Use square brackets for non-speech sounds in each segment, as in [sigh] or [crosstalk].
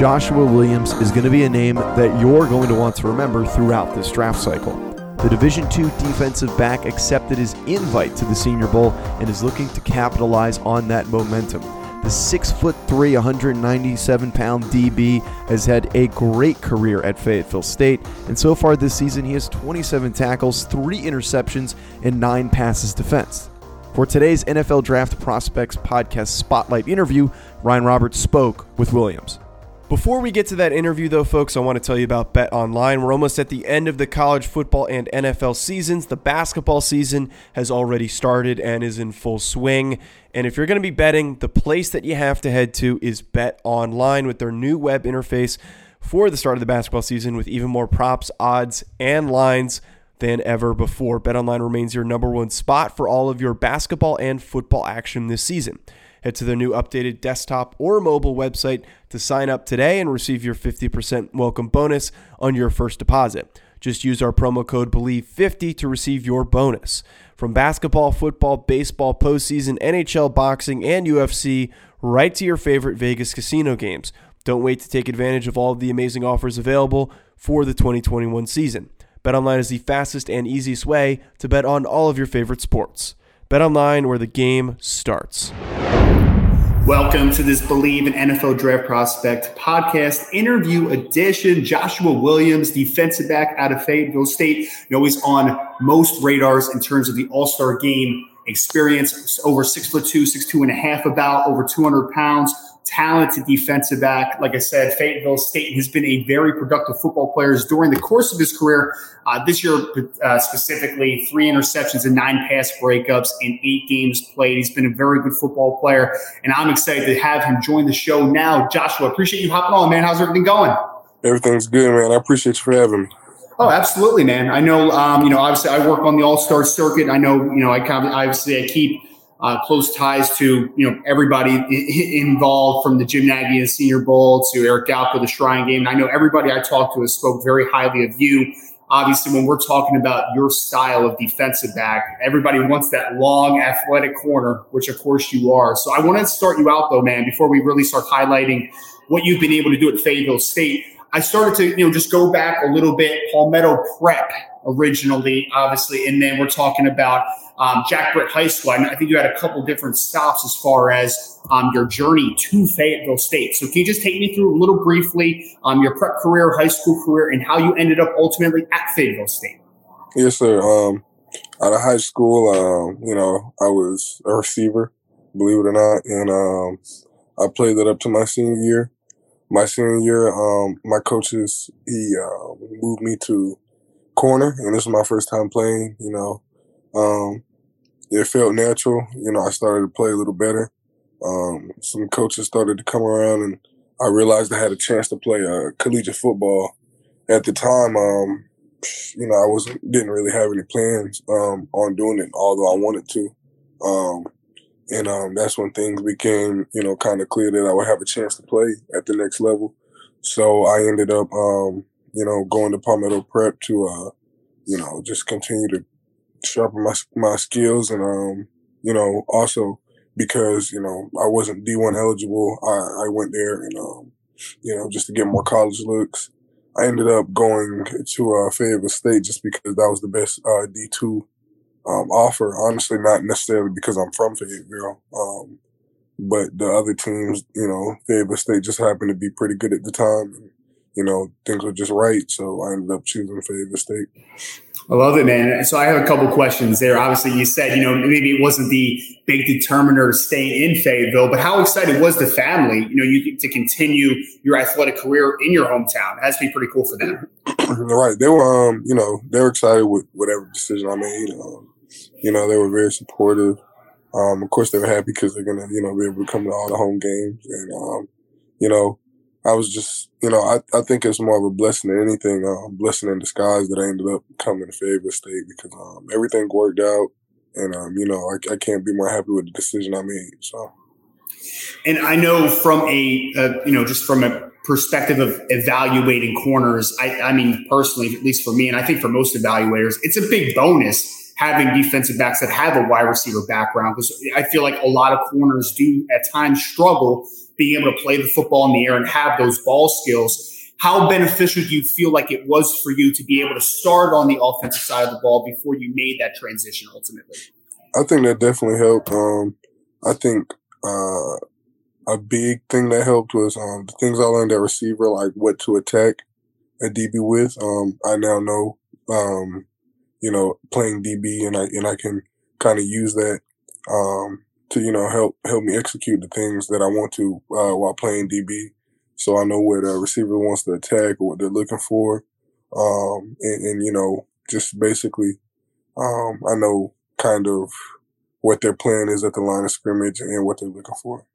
Joshua Williams is going to be a name that you're going to want to remember throughout this draft cycle. The Division II defensive back accepted his invite to the Senior Bowl and is looking to capitalize on that momentum. The 6'3, 197 pound DB has had a great career at Fayetteville State, and so far this season he has 27 tackles, 3 interceptions, and 9 passes defensed. For today's NFL Draft Prospects Podcast Spotlight interview, Ryan Roberts spoke with Williams. Before we get to that interview, though, folks, I want to tell you about Bet Online. We're almost at the end of the college football and NFL seasons. The basketball season has already started and is in full swing. And if you're going to be betting, the place that you have to head to is Bet Online with their new web interface for the start of the basketball season with even more props, odds, and lines than ever before. Bet Online remains your number one spot for all of your basketball and football action this season. Head to their new updated desktop or mobile website to sign up today and receive your 50% welcome bonus on your first deposit. Just use our promo code BELIEVE50 to receive your bonus. From basketball, football, baseball, postseason, NHL, boxing, and UFC, right to your favorite Vegas casino games. Don't wait to take advantage of all of the amazing offers available for the 2021 season. BetOnline is the fastest and easiest way to bet on all of your favorite sports. BetOnline, where the game starts. Welcome to this Believe in NFL Draft Prospect podcast interview edition. Joshua Williams, defensive back out of Fayetteville State, you know, he's on most radars in terms of the All Star game experience. Over six foot two, six two and a half, about over 200 pounds talented defensive back. Like I said, Fayetteville State has been a very productive football player during the course of his career. Uh, this year, uh, specifically, three interceptions and nine pass breakups in eight games played. He's been a very good football player, and I'm excited to have him join the show now. Joshua, appreciate you hopping on, man. How's everything going? Everything's good, man. I appreciate you for having me. Oh, absolutely, man. I know, um, you know, obviously I work on the All Star circuit. I know, you know, I kind of, obviously I keep uh, close ties to you know everybody involved from the Jim Nagy and Senior Bowl to Eric Galko, the Shrine Game. And I know everybody I talked to has spoke very highly of you. Obviously, when we're talking about your style of defensive back, everybody wants that long, athletic corner, which of course you are. So I want to start you out though, man, before we really start highlighting what you've been able to do at Fayetteville State. I started to, you know, just go back a little bit. Palmetto Prep originally, obviously, and then we're talking about um, Jack Britt High School. I, think you had a couple different stops as far as um, your journey to Fayetteville State. So can you just take me through a little briefly um, your prep career, high school career, and how you ended up ultimately at Fayetteville State? Yes, sir. Um, out of high school, um, you know, I was a receiver, believe it or not, and um, I played that up to my senior year. My senior year, um, my coaches he uh, moved me to corner, and this was my first time playing. You know, um, it felt natural. You know, I started to play a little better. Um, some coaches started to come around, and I realized I had a chance to play uh, collegiate football. At the time, um, you know, I wasn't didn't really have any plans um, on doing it, although I wanted to. Um, and um, that's when things became, you know, kind of clear that I would have a chance to play at the next level. So I ended up, um, you know, going to Palmetto Prep to, uh, you know, just continue to sharpen my my skills and um you know also because you know I wasn't D1 eligible I I went there and um you know just to get more college looks I ended up going to uh, Fayetteville State just because that was the best uh, D2 um, offer honestly not necessarily because I'm from Fayetteville um but the other teams you know Fayetteville State just happened to be pretty good at the time and, you know, things were just right. So I ended up choosing Fayetteville State. I love it, man. So I have a couple questions there. Obviously, you said, you know, maybe it wasn't the big determiner staying in Fayetteville, but how excited was the family, you know, you to continue your athletic career in your hometown? It has to be pretty cool for them. [clears throat] right. They were, um, you know, they were excited with whatever decision I made. Um, you know, they were very supportive. Um, of course, they were happy because they're gonna, you know, be able to come to all the home games, and um, you know, I was just, you know, I, I think it's more of a blessing than anything, um, blessing in disguise that I ended up coming to Fayetteville State because um, everything worked out, and um, you know, I, I can't be more happy with the decision I made. So, and I know from a, uh, you know, just from a perspective of evaluating corners, I, I mean, personally, at least for me, and I think for most evaluators, it's a big bonus having defensive backs that have a wide receiver background because I feel like a lot of corners do at times struggle being able to play the football in the air and have those ball skills. How beneficial do you feel like it was for you to be able to start on the offensive side of the ball before you made that transition ultimately? I think that definitely helped. Um, I think uh, a big thing that helped was um, the things I learned at receiver, like what to attack a DB with. Um, I now know um, you know, playing DB and I, and I can kind of use that, um, to, you know, help, help me execute the things that I want to, uh, while playing DB. So I know what a receiver wants to attack or what they're looking for. Um, and, and you know, just basically, um, I know kind of what their plan is at the line of scrimmage and what they're looking for.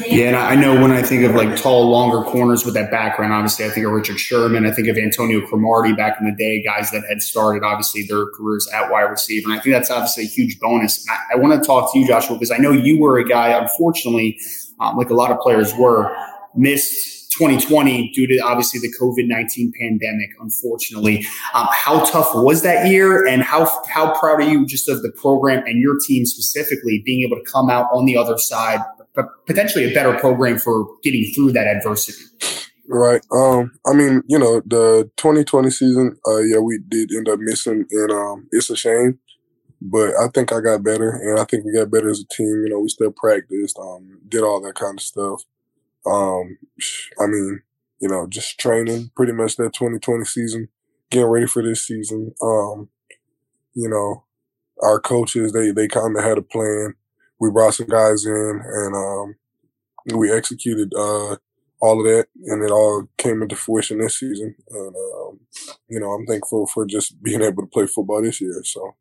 Yeah, and I know when I think of like tall, longer corners with that background, obviously I think of Richard Sherman. I think of Antonio Cromartie back in the day, guys that had started obviously their careers at wide receiver. And I think that's obviously a huge bonus. I, I want to talk to you, Joshua, because I know you were a guy, unfortunately, um, like a lot of players were, missed 2020 due to obviously the COVID 19 pandemic, unfortunately. Um, how tough was that year? And how, how proud are you just of the program and your team specifically being able to come out on the other side but potentially a better program for getting through that adversity. Right. Um, I mean, you know, the 2020 season, uh, yeah, we did end up missing, and um, it's a shame. But I think I got better, and I think we got better as a team. You know, we still practiced, um, did all that kind of stuff. Um, I mean, you know, just training pretty much that 2020 season, getting ready for this season. Um, you know, our coaches, they, they kind of had a plan we brought some guys in and um, we executed uh, all of that, and it all came into fruition this season. And um, you know, I'm thankful for just being able to play football this year. So.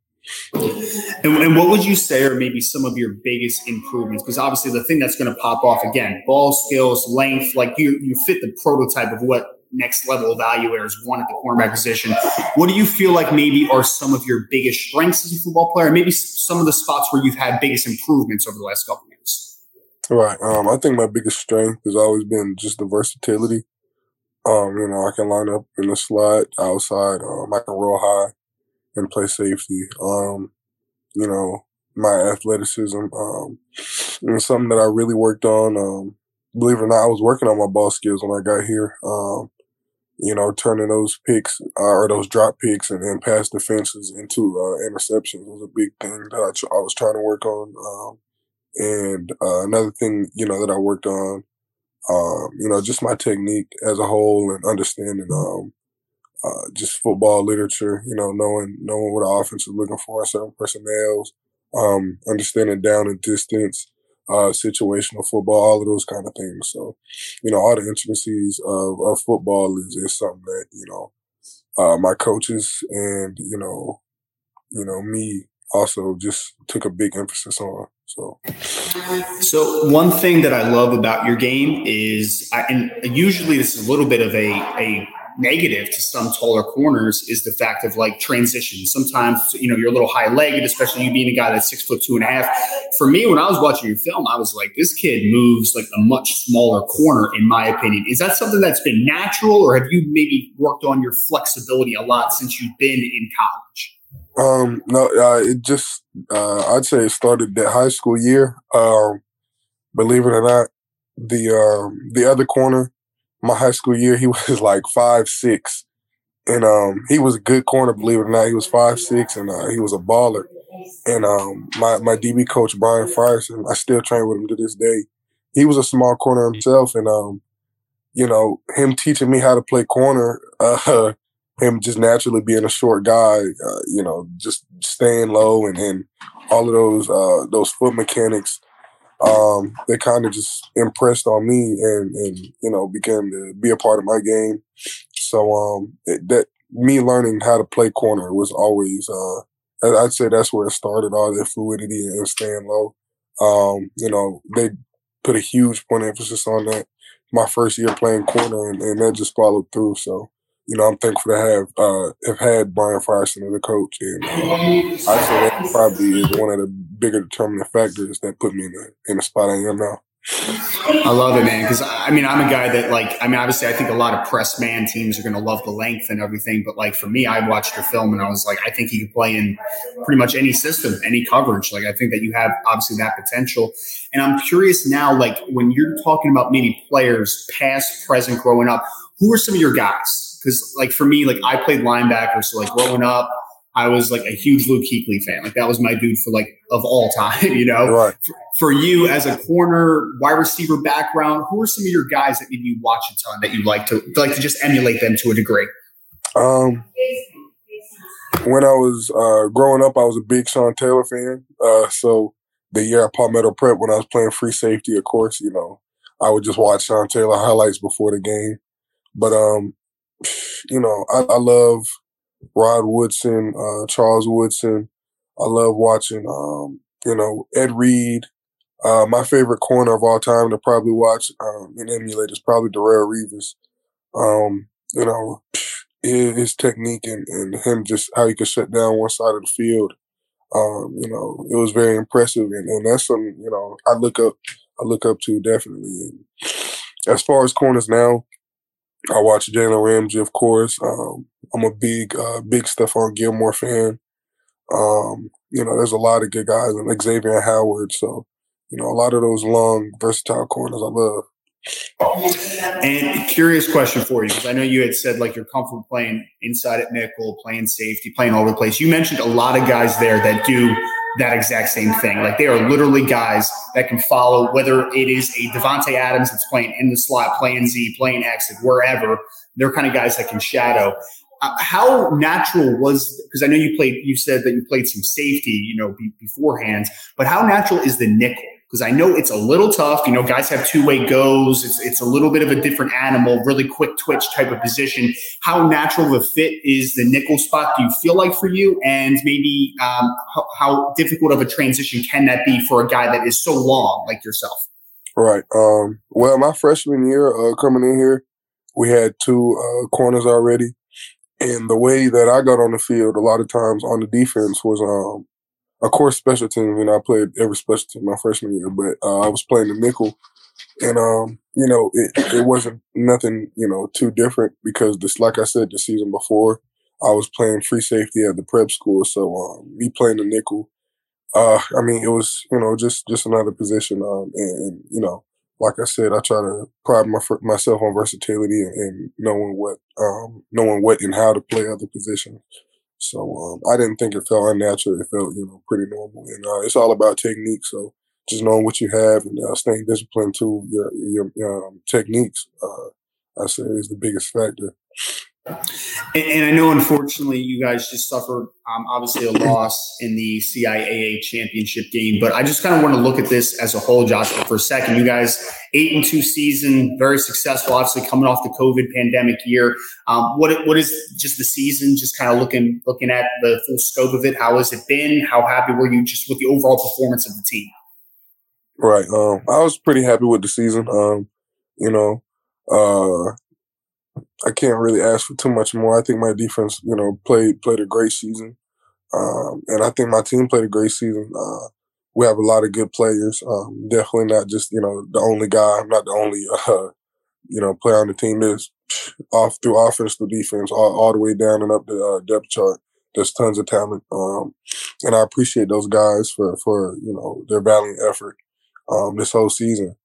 And, and, what would you say are maybe some of your biggest improvements? Because obviously, the thing that's going to pop off again, ball skills, length, like you you fit the prototype of what next level evaluators want at the cornerback position. What do you feel like maybe are some of your biggest strengths as a football player? Maybe some of the spots where you've had biggest improvements over the last couple of years. Right. Um, I think my biggest strength has always been just the versatility. Um, you know, I can line up in the slot outside. Um, I can roll high and play safety. Um, you know, my athleticism. Um, and something that I really worked on. Um, believe it or not, I was working on my ball skills when I got here. Um, you know, turning those picks uh, or those drop picks and, and pass defenses into uh, interceptions was a big thing that I, I was trying to work on. Um, and uh, another thing, you know, that I worked on, um, you know, just my technique as a whole and understanding um, uh, just football literature, you know, knowing knowing what the offense is looking for, certain personnels, um, understanding down and distance, uh, situational football, all of those kind of things. So, you know, all the intricacies of, of football is, is something that, you know, uh, my coaches and, you know, you know, me also just took a big emphasis on. So, so one thing that I love about your game is, I, and usually this is a little bit of a, a negative to some taller corners is the fact of like transition. Sometimes, you know, you're a little high legged, especially you being a guy that's six foot two and a half. For me, when I was watching your film, I was like, this kid moves like a much smaller corner, in my opinion. Is that something that's been natural, or have you maybe worked on your flexibility a lot since you've been in college? Um, no, uh, it just, uh, I'd say it started that high school year. Um, believe it or not, the, um, the other corner, my high school year, he [laughs] was like five six, and um, he was a good corner. Believe it or not, he was five six, and uh, he was a baller. And um, my my DB coach Brian Frierson, I still train with him to this day. He was a small corner himself, and um, you know, him teaching me how to play corner, [laughs] uh, him just naturally being a short guy, uh, you know, just staying low and, and all of those uh, those foot mechanics, um, they kind of just impressed on me and and you know began to be a part of my game. So um, it, that me learning how to play corner was always uh, I'd say that's where it started. All the fluidity and staying low. Um, you know, they put a huge point emphasis on that my first year playing corner, and, and that just followed through. So you know, I'm thankful to have uh, have had Brian Frierson as a coach, and uh, I say that probably is one of the bigger determining factors that put me in the in the spot I am now. I love it, man. Because I mean, I'm a guy that like. I mean, obviously, I think a lot of press man teams are going to love the length and everything. But like for me, I watched your film and I was like, I think he could play in pretty much any system, any coverage. Like I think that you have obviously that potential. And I'm curious now, like when you're talking about maybe players past, present, growing up, who are some of your guys? Because like for me, like I played linebacker, so like growing up, I was like a huge Luke Kuechly fan. Like that was my dude for like of all time, [laughs] you know. Right. For, for, you as a corner wide receiver background, who are some of your guys that maybe you watch a ton that you like to like to just emulate them to a degree? Um, when I was uh, growing up, I was a big Sean Taylor fan. Uh, so the year at Palmetto Prep, when I was playing free safety, of course, you know, I would just watch Sean Taylor highlights before the game. But um, you know, I, I love Rod Woodson, uh, Charles Woodson. I love watching, um, you know, Ed Reed. Uh, my favorite corner of all time to probably watch um, and emulate is probably Darrelle Revis. Um, you know, his, his technique and, and, him just how he could shut down one side of the field. Um, you know, it was very impressive, and, and that's something you know I look up. I look up to definitely. And as far as corners now, I watch Jalen Ramsey, of course. Um, I'm a big, uh, big Stephon Gilmore fan. Um, you know, there's a lot of good guys, and Xavier Howard. So, you know, a lot of those long, versatile corners I love. And curious question for you, because I know you had said like you're comfortable playing inside at nickel, playing safety, playing all over the place. You mentioned a lot of guys there that do that exact same thing. Like they are literally guys that can follow whether it is a Davante Adams that's playing in the slot, playing Z, playing X, wherever. They're kind of guys that can shadow. Uh, how natural was because I know you played. You said that you played some safety, you know, be, beforehand. But how natural is the nickel? Because I know it's a little tough. You know, guys have two way goes. It's, it's a little bit of a different animal, really quick twitch type of position. How natural of a fit is the nickel spot, do you feel like for you? And maybe um, how, how, difficult of a transition can that be for a guy that is so long like yourself? Right. Um, well, my freshman year uh, coming in here, we had two uh, corners already. And the way that I got on the field a lot of times on the defense was um, of course, special teams. You know, I played every special team my freshman year, but uh, I was playing the nickel, and um, you know, it it wasn't nothing, you know, too different because this, like I said, the season before, I was playing free safety at the prep school, so um, me playing the nickel, uh, I mean, it was you know just just another position, um, and, and you know, like I said, I try to pride my, myself on versatility and, and knowing what um, knowing what and how to play other positions. So um, I didn't think it felt unnatural. It felt, you know, pretty normal. And uh, it's all about technique. So just knowing what you have and uh, staying disciplined to your your um, techniques, uh, I say is the biggest factor. And, and, I know, unfortunately, you guys just suffered um, obviously a loss in the CIAA championship game. But I just kind of want to look at this as a whole, Joshua, for a second. You guys, eight and two season, very successful. Obviously, coming off the COVID pandemic year. Um, what what is just the season? Just kind of looking looking at the full scope of it. How has it been? How happy were you just with the overall performance of the team? Right. Um, I was pretty happy with the season. Um, you know, uh, I can't really ask for too much more. I think my defense, you know, played played a great season, um, and I think my team played a great season. Uh, we have a lot of good players. Um, definitely not just you know the only guy. I'm not the only [laughs] uh, you know player on the team. Is [sniffs] off through offense to defense, all, all, the way down and up the uh, depth chart. There's tons of talent, um, and I appreciate those guys for for you know their valiant effort um, this whole season.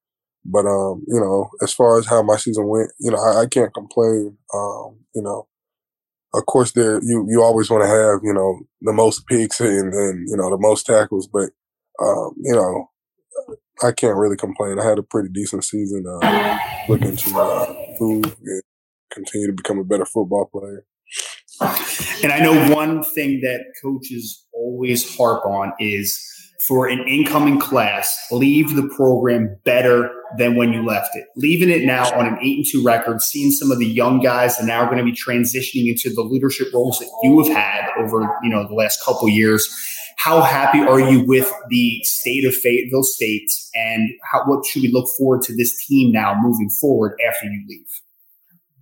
But um, you know, as far as how my season went, you know, I, I can't complain. Um, you know, of course, there you you always want to have you know the most picks and and you know the most tackles, but um, you know, I can't really complain. I had a pretty decent season. Uh, looking to uh, and continue to become a better football player. And I know one thing that coaches always harp on is for an incoming class, leave the program better than when you left it. Leaving it now on an eight and two record, seeing some of the young guys that now are going to be transitioning into the leadership roles that you have had over you know the last couple years. How happy are you with the state of Fayetteville State, and how, what should we look forward to this team now moving forward after you leave?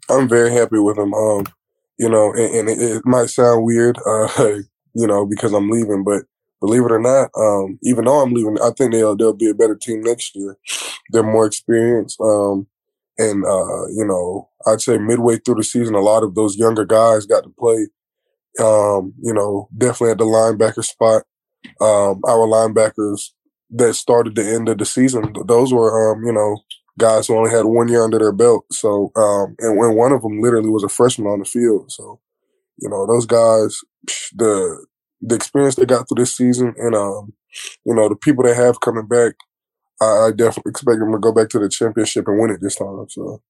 I'm very happy with them. Um, you know, and, and it, it, might sound weird, uh, [laughs] you know, because I'm leaving, but believe it or not, um, even though I'm leaving, I think they'll they'll be a better team next year. They're more experienced, um, and uh, you know, I'd say midway through the season, a lot of those younger guys got to play. Um, you know, definitely at the linebacker spot. Um, our linebackers that started the end of the season, those were, um, you know, guys who only had one year under their belt. So, um, and when one of them literally was a freshman on the field. So, you know, those guys, the the experience they got through this season, and um, you know, the people they have coming back, I, I definitely expect them to go back to the championship and win it this time. So.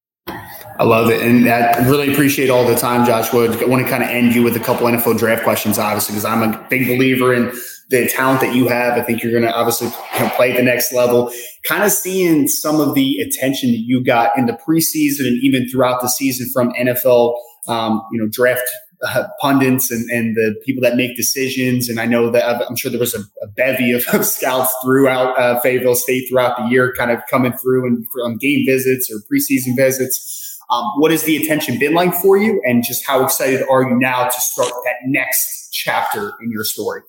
I love it. And I really appreciate all the time, Joshua. I want to kind of end you with a couple NFL draft questions, obviously, because I'm a big believer in the talent that you have. I think you're going to obviously play at the next level. Kind of seeing some of the attention that you got in the preseason and even throughout the season from NFL, um, you know, draft uh, pundits and, and the people that make decisions. And I know that uh, I'm sure there was a, a bevy of, [laughs] of, scouts throughout uh, Fayetteville State throughout the year, kind of coming through and on game visits or preseason visits. Um, what has the attention been like for you, and just how excited are you now to start that next chapter in your story?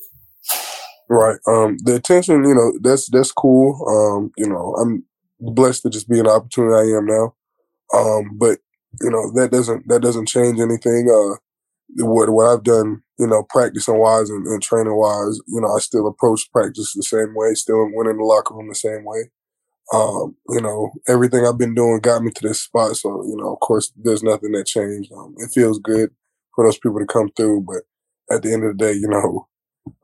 Right. Um, the attention, you know, that's that's cool. Um, you know, I'm blessed to just be an opportunity I am now. Um, but you know, that doesn't that doesn't change anything. Uh, what what I've done, you know, practicing wise and, and training wise, you know, I still approach practice the same way, still went in the locker room the same way. Um, you know, everything I've been doing got me to this spot. So, you know, of course, there's nothing that changed. Um, it feels good for those people to come through, but at the end of the day, you know,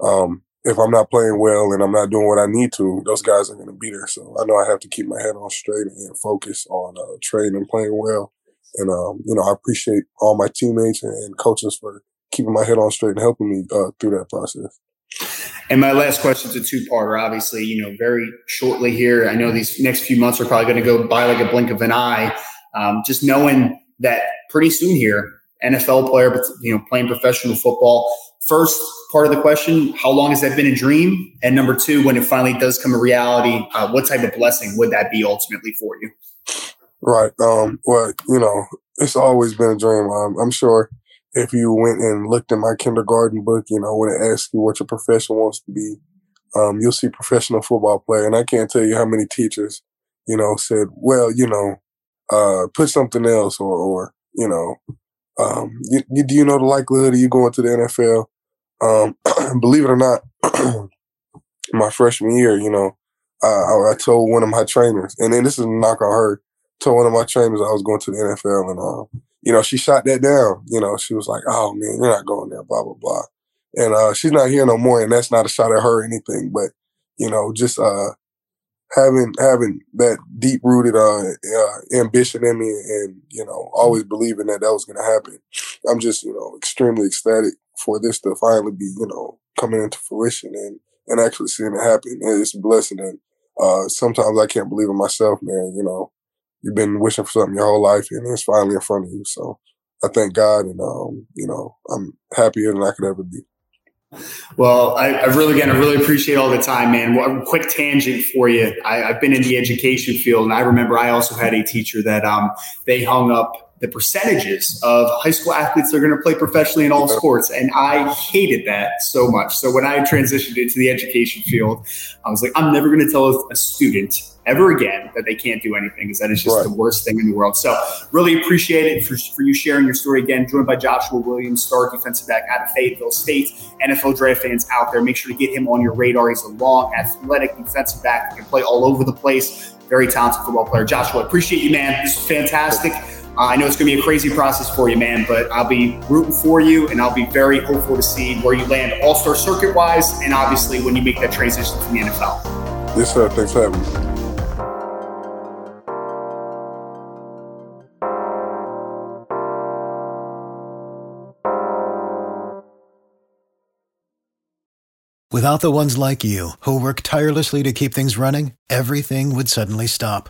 um, if I'm not playing well and I'm not doing what I need to, those guys are going to be there. So I know I have to keep my head on straight and focus on uh, training and playing well and, um, you know, I appreciate all my teammates and, and, coaches for keeping my head on straight and helping me uh, through that process. And my last question is a two-parter. Obviously, you know, very shortly here. I know these next few months are probably going to go by like a blink of an eye. Um, just knowing that pretty soon here, NFL player, but you know, playing professional football. First part of the question: How long has that been a dream? And number two, when it finally does come a reality, uh, what type of blessing would that be ultimately for you? Right. Um, well, you know, it's always been a dream. I'm sure if you went and looked in my kindergarten book, you know, when it asks you what your profession wants to be, um, you'll see professional football player. And I can't tell you how many teachers, you know, said, well, you know, uh, put something else or, or, you know, um, you, you, do you know the likelihood of you going to the NFL? Um, [clears throat] believe it or not, [clears throat] my freshman year, you know, uh, I, I, told one of my trainers, and then this is a knock on her told one of my trainers I was going to the NFL, and uh, you know, she shot that down. You know, she was like, "Oh man, you're not going there," blah blah blah. And uh, she's not here no more, and that's not a shot at her or anything, but you know, just uh, having having that deep rooted uh, uh, ambition in me, and you know, always believing that that was going to happen. I'm just you know extremely ecstatic for this to finally be you know coming into fruition and and actually seeing it happen. It's a blessing, and uh, sometimes I can't believe it myself, man. You know, you've been wishing for something your whole life and it's finally in front of you. So I thank God and, um, you know, I'm happier than I could ever be. Well, I, I, really, again, I really appreciate all the time, man. Well, quick tangent for you. I, have been in the education field, and I remember I also had a teacher that um, they hung up the percentages of high school athletes that are going to play professionally in all sports. And I hated that so much. So when I transitioned into the education field, I was like, I'm never going to tell a student ever again that they can't do anything because that is just right. the worst thing in the world. So really appreciate it for, for you sharing your story again. Joined by Joshua Williams, star defensive back out of Fayetteville State. NFL draft fans out there, make sure to get him on your radar. He's a long, athletic defensive back who can play all over the place. Very talented football player. Joshua, appreciate you, man. This is fantastic. Uh, I know it's going to be a crazy process for you, man, but I'll be rooting for you and I'll be very hopeful to see where you land all star circuit wise and obviously when you make that transition to the NFL. Yes, sir. Thanks for having me. Without the ones like you who work tirelessly to keep things running, everything would suddenly stop